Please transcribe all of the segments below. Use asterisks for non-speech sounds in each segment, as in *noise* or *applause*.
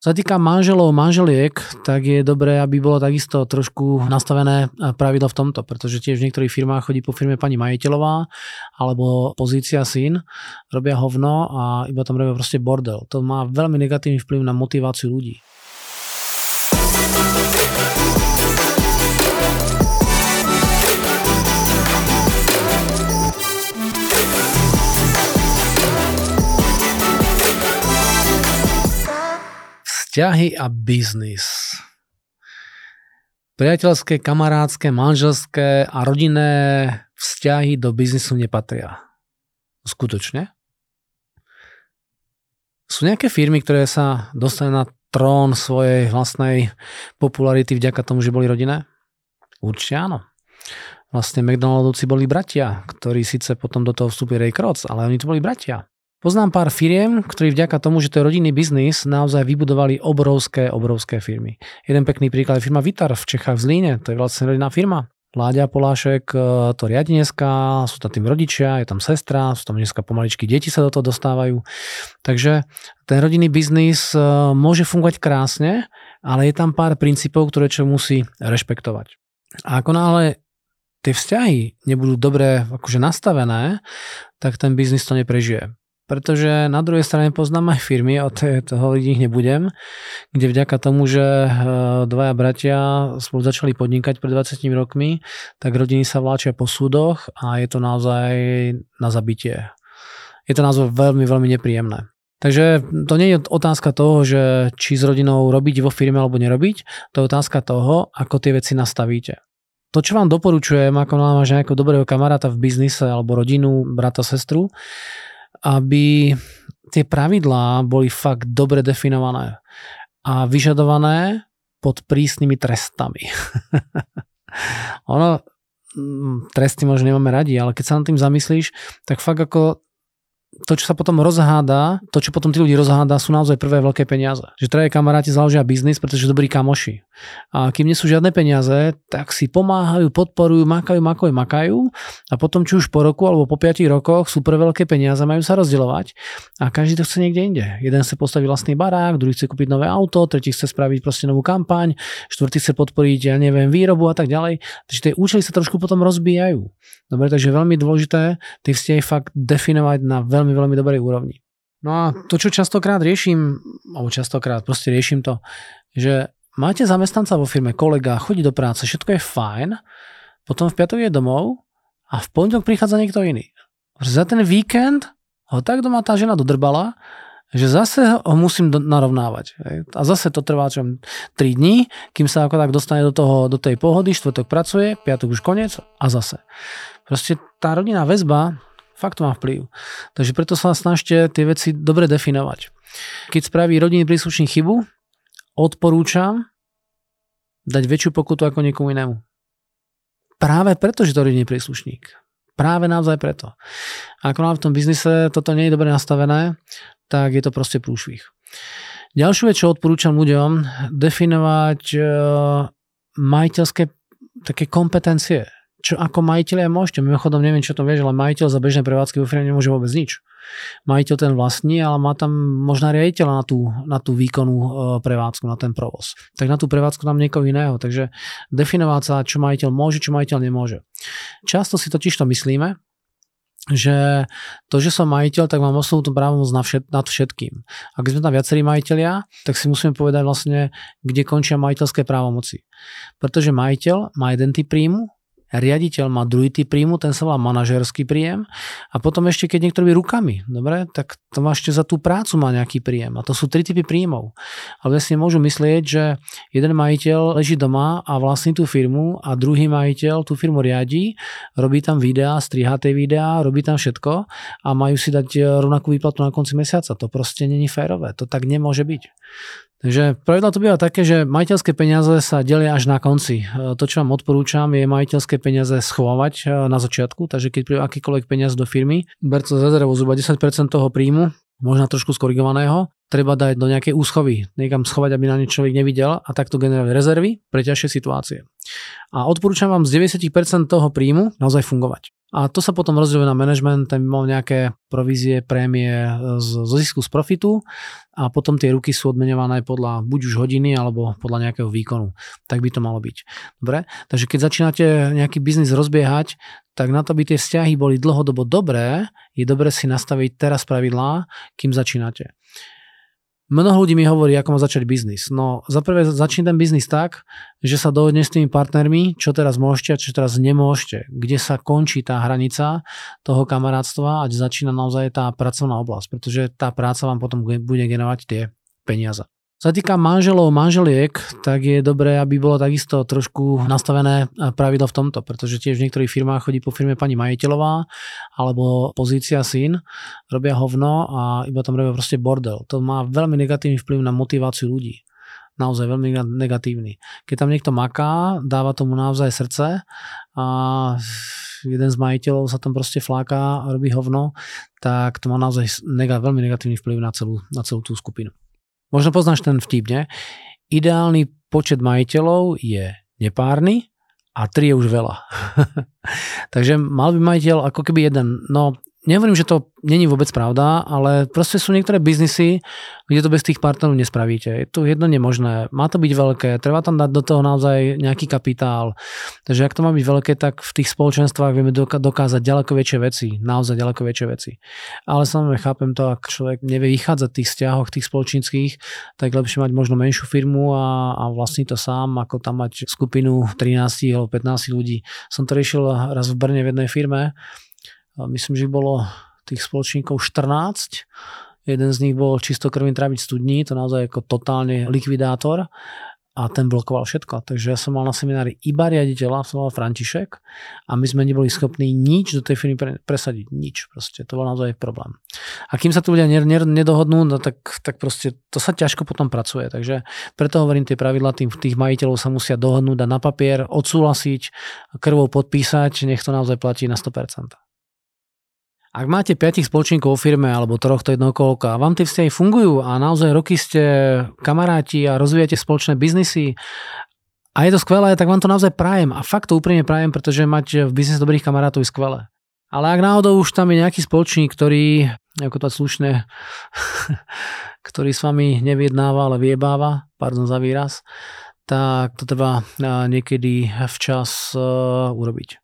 Čo sa týka manželov, manželiek, tak je dobré, aby bolo takisto trošku nastavené pravidlo v tomto, pretože tiež v niektorých firmách chodí po firme pani majiteľová alebo pozícia syn, robia hovno a iba tam robia proste bordel. To má veľmi negatívny vplyv na motiváciu ľudí. Vzťahy a biznis. Priateľské, kamarádske, manželské a rodinné vzťahy do biznisu nepatria. Skutočne? Sú nejaké firmy, ktoré sa dostali na trón svojej vlastnej popularity vďaka tomu, že boli rodinné? Určite áno. Vlastne McDonaldovci boli bratia, ktorí síce potom do toho vstúpili Ray Kroc, ale oni to boli bratia. Poznám pár firiem, ktorí vďaka tomu, že to je rodinný biznis, naozaj vybudovali obrovské, obrovské firmy. Jeden pekný príklad je firma Vitar v Čechách v Zlíne, to je vlastne rodinná firma. Láďa Polášek e, to riadi dneska, sú tam tým rodičia, je tam sestra, sú tam dneska pomaličky deti sa do toho dostávajú. Takže ten rodinný biznis e, môže fungovať krásne, ale je tam pár princípov, ktoré čo musí rešpektovať. A ako náhle tie vzťahy nebudú dobre akože nastavené, tak ten biznis to neprežije pretože na druhej strane poznám aj firmy, o toho ľudí nebudem, kde vďaka tomu, že eh, dvaja bratia spolu začali podnikať pred 20 rokmi, tak rodiny sa vláčia po súdoch a je to naozaj na zabitie. Je to naozaj veľmi, veľmi nepríjemné. Takže to nie je otázka toho, že či s rodinou robiť vo firme alebo nerobiť, to je otázka toho, ako tie veci nastavíte. To, čo vám doporučujem, ako máš nejakého dobrého kamaráta v biznise alebo rodinu, brata, sestru, aby tie pravidlá boli fakt dobre definované a vyžadované pod prísnymi trestami. *laughs* ono, mm, tresty možno nemáme radi, ale keď sa nad tým zamyslíš, tak fakt ako to, čo sa potom rozháda, to, čo potom tí ľudí rozháda, sú naozaj prvé veľké peniaze. Že traje kamaráti založia biznis, pretože sú dobrí kamoši. A kým nie sú žiadne peniaze, tak si pomáhajú, podporujú, makajú, makajú, makajú a potom, či už po roku alebo po 5 rokoch sú prvé veľké peniaze, majú sa rozdielovať a každý to chce niekde inde. Jeden chce postaviť vlastný barák, druhý chce kúpiť nové auto, tretí chce spraviť proste novú kampaň, štvrtý chce podporiť, ja neviem, výrobu a tak ďalej. Takže tie účely sa trošku potom rozbijajú. Dobre, takže veľmi dôležité tie vzťahy fakt definovať na veľmi, veľmi dobrej úrovni. No a to, čo častokrát riešim, alebo častokrát proste riešim to, že máte zamestnanca vo firme, kolega, chodí do práce, všetko je fajn, potom v piatok je domov a v pondelok prichádza niekto iný. Za ten víkend ho tak doma tá žena dodrbala, že zase ho musím narovnávať. A zase to trvá čo 3 dní, kým sa ako tak dostane do, toho, do tej pohody, štvrtok pracuje, piatok už koniec a zase. Proste tá rodinná väzba fakt má vplyv. Takže preto sa snažte tie veci dobre definovať. Keď spraví rodinný príslušník chybu, odporúčam dať väčšiu pokutu ako niekomu inému. Práve preto, že to rodinný príslušník. Práve naozaj preto. Ako v tom biznise toto nie je dobre nastavené, tak je to proste prúšvih. Ďalšiu vec, čo odporúčam ľuďom, definovať e, majiteľské také kompetencie čo ako majiteľia môžete. Mimochodom, neviem, čo to vieš, ale majiteľ za bežné prevádzky vo firme nemôže vôbec nič. Majiteľ ten vlastní, ale má tam možná riaditeľa na tú, na tú výkonnú e, prevádzku, na ten provoz. Tak na tú prevádzku tam niekoho iného. Takže definovať sa, čo majiteľ môže, čo majiteľ nemôže. Často si totiž to myslíme, že to, že som majiteľ, tak mám absolútnu právomoc nad všetkým. Ak sme tam viacerí majiteľia, tak si musíme povedať vlastne, kde končia majiteľské právomoci. Pretože majiteľ má jeden typ príjmu, riaditeľ má druhý typ príjmu, ten sa volá manažerský príjem a potom ešte keď niekto robí rukami, dobre, tak to má ešte za tú prácu má nejaký príjem a to sú tri typy príjmov. Ale si môžu myslieť, že jeden majiteľ leží doma a vlastní tú firmu a druhý majiteľ tú firmu riadi, robí tam videá, striha tie videá, robí tam všetko a majú si dať rovnakú výplatu na konci mesiaca. To proste není férové, to tak nemôže byť. Takže pravidla to býva také, že majiteľské peniaze sa delia až na konci. E, to, čo vám odporúčam, je majiteľské peniaze schovávať e, na začiatku, takže keď príde akýkoľvek peniaz do firmy, ber to za rezervu zhruba 10% toho príjmu, možno trošku skorigovaného, treba dať do nejakej úschovy, niekam schovať, aby na ne človek nevidel a takto generovať rezervy pre ťažšie situácie. A odporúčam vám z 90% toho príjmu naozaj fungovať. A to sa potom rozdieluje na management, ten mal nejaké provízie, prémie z, zo zisku z profitu a potom tie ruky sú odmenované podľa buď už hodiny alebo podľa nejakého výkonu. Tak by to malo byť. Dobre? Takže keď začínate nejaký biznis rozbiehať, tak na to, aby tie vzťahy boli dlhodobo dobré, je dobre si nastaviť teraz pravidlá, kým začínate. Mnoho ľudí mi hovorí, ako má začať biznis. No za prvé začne ten biznis tak, že sa dohodne s tými partnermi, čo teraz môžete a čo teraz nemôžete. Kde sa končí tá hranica toho kamarátstva a začína naozaj tá pracovná oblasť, pretože tá práca vám potom bude generovať tie peniaze. Čo sa týka manželov, manželiek, tak je dobré, aby bolo takisto trošku nastavené e, pravidlo v tomto, pretože tiež v niektorých firmách chodí po firme pani majiteľová alebo pozícia syn, robia hovno a iba tam robia proste bordel. To má veľmi negatívny vplyv na motiváciu ľudí naozaj veľmi negatívny. Keď tam niekto maká, dáva tomu naozaj srdce a jeden z majiteľov sa tam proste fláka a robí hovno, tak to má naozaj veľmi negatívny vplyv na celú, na celú tú skupinu. Možno poznáš ten vtip, ne? Ideálny počet majiteľov je nepárny a tri je už veľa. *laughs* Takže mal by majiteľ ako keby jeden. No nehovorím, že to není vôbec pravda, ale proste sú niektoré biznisy, kde to bez tých partnerov nespravíte. Je to jedno nemožné. Má to byť veľké, treba tam dať do toho naozaj nejaký kapitál. Takže ak to má byť veľké, tak v tých spoločenstvách vieme dokázať ďaleko väčšie veci, naozaj ďaleko väčšie veci. Ale samozrejme chápem to, ak človek nevie vychádzať tých vzťahoch, tých spoločenských, tak lepšie mať možno menšiu firmu a, a vlastní to sám, ako tam mať skupinu 13 alebo 15 ľudí. Som to riešil raz v Brne v jednej firme, myslím, že bolo tých spoločníkov 14. Jeden z nich bol čistokrvný tráviť studní, to naozaj ako totálne likvidátor a ten blokoval všetko. Takže ja som mal na seminári iba riaditeľa, som mal František a my sme neboli schopní nič do tej firmy presadiť. Nič proste. To bol naozaj problém. A kým sa tu ľudia nedohodnú, no tak, tak proste to sa ťažko potom pracuje. Takže preto hovorím, tie pravidla tým, tých majiteľov sa musia dohodnúť, dať na papier, odsúhlasiť, krvou podpísať, nech to naozaj platí na 100%. Ak máte 5 spoločníkov vo firme alebo troch, to jedno koľko a vám tie vzťahy fungujú a naozaj roky ste kamaráti a rozvíjate spoločné biznisy a je to skvelé, tak vám to naozaj prajem a fakt to úprimne prajem, pretože mať v biznise dobrých kamarátov je skvelé. Ale ak náhodou už tam je nejaký spoločník, ktorý, ako to slušne, *laughs* ktorý s vami nevyjednáva, ale vyjebáva, pardon za výraz, tak to treba niekedy včas urobiť.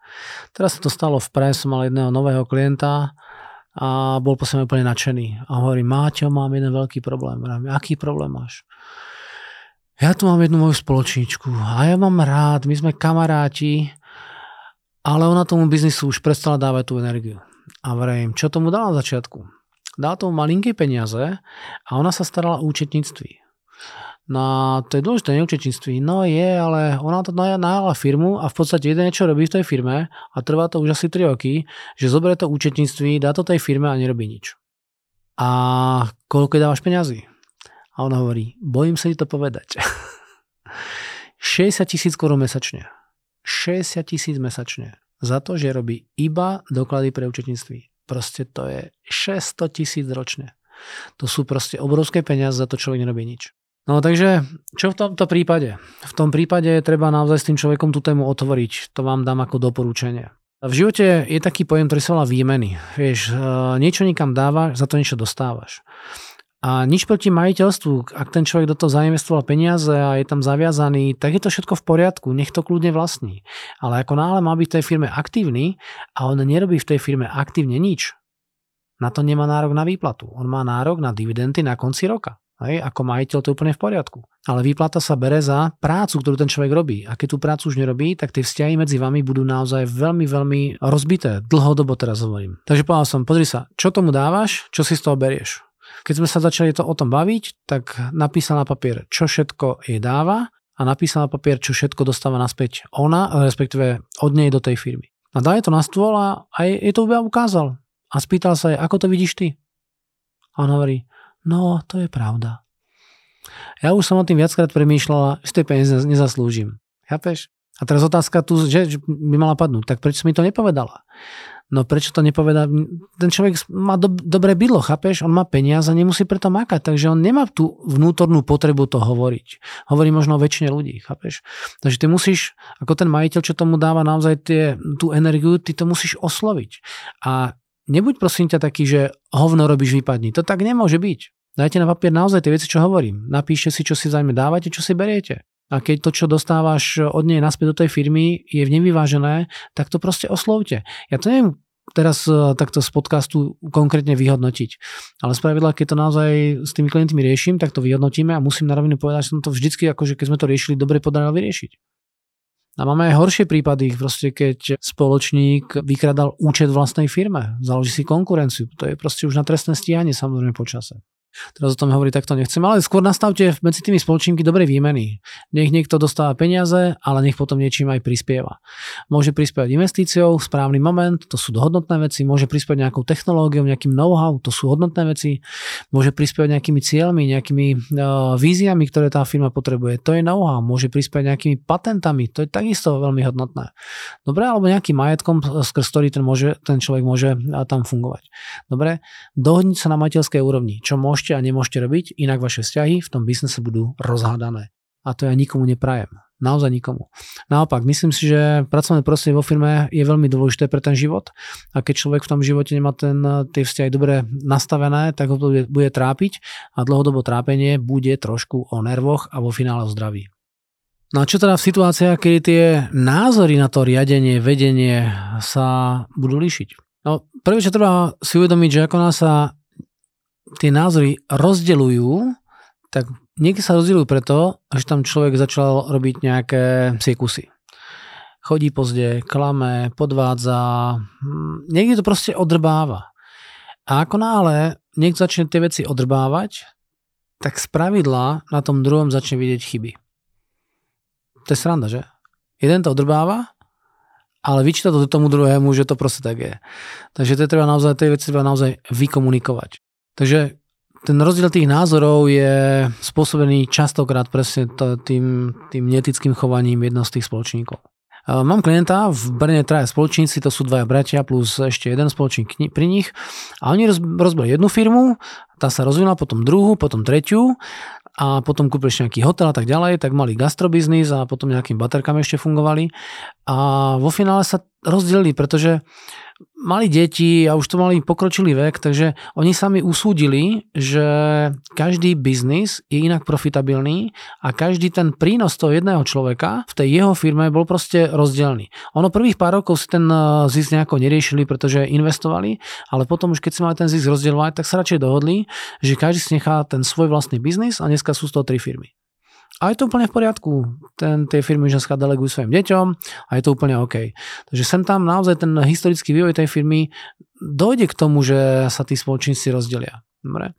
Teraz sa to stalo v pre, som mal jedného nového klienta a bol po úplne nadšený. A hovorí, Máťo, mám jeden veľký problém. Hovorím, aký problém máš? Ja tu mám jednu moju spoločničku a ja mám rád, my sme kamaráti, ale ona tomu biznisu už prestala dávať tú energiu. A vrajím, čo tomu dala na začiatku? Dala tomu malinké peniaze a ona sa starala o účetníctví. No a to je dôležité neúčetníctví. No je, ale ona to najala firmu a v podstate jeden niečo robí v tej firme a trvá to už asi 3 roky, že zoberie to účetníctví, dá to tej firme a nerobí nič. A koľko dávaš peňazí? A ona hovorí, bojím sa ti to povedať. *laughs* 60 tisíc korún mesačne. 60 tisíc mesačne. Za to, že robí iba doklady pre účetníctví. Proste to je 600 tisíc ročne. To sú proste obrovské peniaze, za to človek nerobí nič. No takže, čo v tomto prípade? V tom prípade treba naozaj s tým človekom tú tému otvoriť. To vám dám ako doporučenie. V živote je taký pojem, ktorý sa volá výmeny. Vieš, e, niečo nikam dávaš, za to niečo dostávaš. A nič proti majiteľstvu, ak ten človek do toho zainvestoval peniaze a je tam zaviazaný, tak je to všetko v poriadku, nech to kľudne vlastní. Ale ako náhle má byť v tej firme aktívny a on nerobí v tej firme aktívne nič, na to nemá nárok na výplatu. On má nárok na dividendy na konci roka. Hej, ako majiteľ to je úplne v poriadku. Ale výplata sa bere za prácu, ktorú ten človek robí. A keď tú prácu už nerobí, tak tie vzťahy medzi vami budú naozaj veľmi, veľmi rozbité. Dlhodobo teraz hovorím. Takže povedal som, pozri sa, čo tomu dávaš, čo si z toho berieš. Keď sme sa začali to o tom baviť, tak napísal na papier, čo všetko jej dáva a napísal na papier, čo všetko dostáva naspäť ona, respektíve od nej do tej firmy. A daj to na stôl a aj je to ukázal. A spýtal sa jej, ako to vidíš ty? A on hovorí, No, to je pravda. Ja už som o tým viackrát premýšľala, že tie peniaze nezaslúžim. Chápeš? A teraz otázka tu, že by mala padnúť, tak prečo mi to nepovedala? No prečo to nepoveda? Ten človek má do, dobré bydlo, chápeš? On má peniaze, nemusí preto makať, takže on nemá tú vnútornú potrebu to hovoriť. Hovorí možno o väčšine ľudí, chápeš? Takže ty musíš, ako ten majiteľ, čo tomu dáva naozaj tie, tú energiu, ty to musíš osloviť. A nebuď prosím ťa taký, že hovno robíš vypadni. To tak nemôže byť. Dajte na papier naozaj tie veci, čo hovorím. Napíšte si, čo si zajme dávate, čo si beriete. A keď to, čo dostávaš od nej naspäť do tej firmy, je v nevyvážené, tak to proste oslovte. Ja to neviem teraz e, takto z podcastu konkrétne vyhodnotiť. Ale spravidla, keď to naozaj s tými klientmi riešim, tak to vyhodnotíme a musím na rovinu povedať, že som to vždycky, akože keď sme to riešili, dobre podarilo vyriešiť. A máme aj horšie prípady, proste keď spoločník vykradal účet vlastnej firme, založí si konkurenciu. To je proste už na trestné stíhanie samozrejme počase. Teraz o tom hovorí takto nechcem, ale skôr nastavte medzi tými spoločníky dobre výmeny. Nech niekto dostáva peniaze, ale nech potom niečím aj prispieva. Môže prispievať investíciou, správny moment, to sú dohodnotné veci, môže prispievať nejakou technológiou, nejakým know-how, to sú hodnotné veci, môže prispievať nejakými cieľmi, nejakými uh, víziami, ktoré tá firma potrebuje, to je know-how, môže prispievať nejakými patentami, to je takisto veľmi hodnotné. Dobre, alebo nejakým majetkom, skrz ktorý ten, môže, ten človek môže tam fungovať. Dobre, dohodniť sa na majiteľskej úrovni, čo môžete môžete a nemôžete robiť, inak vaše vzťahy v tom biznese budú rozhádané. A to ja nikomu neprajem. Naozaj nikomu. Naopak, myslím si, že pracovné prostredie vo firme je veľmi dôležité pre ten život a keď človek v tom živote nemá ten, tie vzťahy dobre nastavené, tak ho bude, bude trápiť a dlhodobo trápenie bude trošku o nervoch a vo finále o zdraví. No a čo teda v situáciách, kedy tie názory na to riadenie, vedenie sa budú líšiť? No, prvé, čo treba si uvedomiť, že ako nás sa tie názory rozdeľujú, tak niekedy sa rozdeľujú preto, že tam človek začal robiť nejaké kusy. Chodí pozde, klame, podvádza, hm, niekde to proste odrbáva. A ako náhle niekto začne tie veci odrbávať, tak z pravidla na tom druhom začne vidieť chyby. To je sranda, že? Jeden to odrbáva, ale vyčíta to tomu druhému, že to proste tak je. Takže to je treba naozaj, tie veci treba naozaj vykomunikovať. Takže ten rozdiel tých názorov je spôsobený častokrát presne tým, tým netickým chovaním jedného z tých spoločníkov. Mám klienta, v Brne traja spoločníci, to sú dvaja bratia plus ešte jeden spoločník pri nich a oni rozbili jednu firmu, tá sa rozvinula, potom druhú, potom tretiu a potom kúpili ešte nejaký hotel a tak ďalej, tak mali gastrobiznis a potom nejakým baterkami ešte fungovali a vo finále sa rozdelili, pretože mali deti a už to mali pokročilý vek, takže oni sami usúdili, že každý biznis je inak profitabilný a každý ten prínos toho jedného človeka v tej jeho firme bol proste rozdielný. Ono prvých pár rokov si ten eh, zisk nejako neriešili, pretože investovali, ale potom už keď si mali ten zisk rozdielovať, tak sa radšej dohodli, že každý si nechá ten svoj vlastný biznis a dneska sú z toho tri firmy. A je to úplne v poriadku. Ten, tie firmy dneska delegujú svojim deťom a je to úplne OK. Takže sem tam naozaj ten historický vývoj tej firmy dojde k tomu, že sa tí spoločníci rozdelia. Dobre?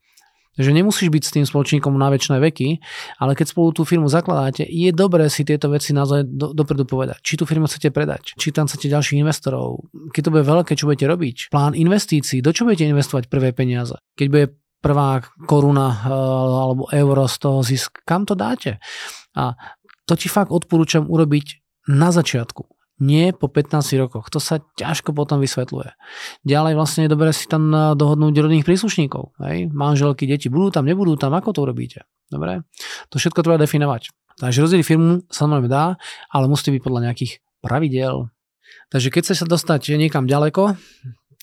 Takže nemusíš byť s tým spoločníkom na väčšie veky, ale keď spolu tú firmu zakladáte, je dobré si tieto veci naozaj do, dopredu povedať. Či tú firmu chcete predať, či tam chcete ďalších investorov, keď to bude veľké, čo budete robiť, plán investícií, do čo budete investovať prvé peniaze. Keď bude prvá koruna eh, alebo euro z toho zisk, kam to dáte? A to ti fakt odporúčam urobiť na začiatku. Nie po 15 rokoch. To sa ťažko potom vysvetľuje. Ďalej vlastne je dobré si tam eh, dohodnúť rodinných príslušníkov. Hej? Manželky, deti budú tam, nebudú tam, ako to urobíte. Dobre? To všetko treba definovať. Takže rozdeliť firmu samozrejme dá, ale musí byť podľa nejakých pravidel. Takže keď chceš sa dostať niekam ďaleko,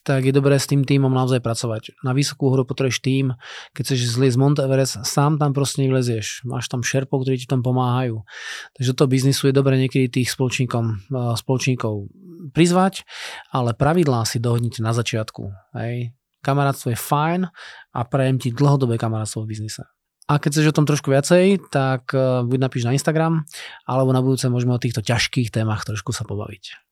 tak je dobré s tým týmom naozaj pracovať. Na vysokú horu potrebuješ tým, keď chceš zliezť Mount Everest, sám tam proste nevlezieš. Máš tam šerpov, ktorí ti tam pomáhajú. Takže do toho biznisu je dobré niekedy tých spoločníkom, eh, spoločníkov prizvať, ale pravidlá si dohodnite na začiatku. Hej. Kamarátstvo je fajn a prajem ti dlhodobé kamarátstvo v biznise. A keď chceš o tom trošku viacej, tak eh, buď napíš na Instagram, alebo na budúce môžeme o týchto ťažkých témach trošku sa pobaviť.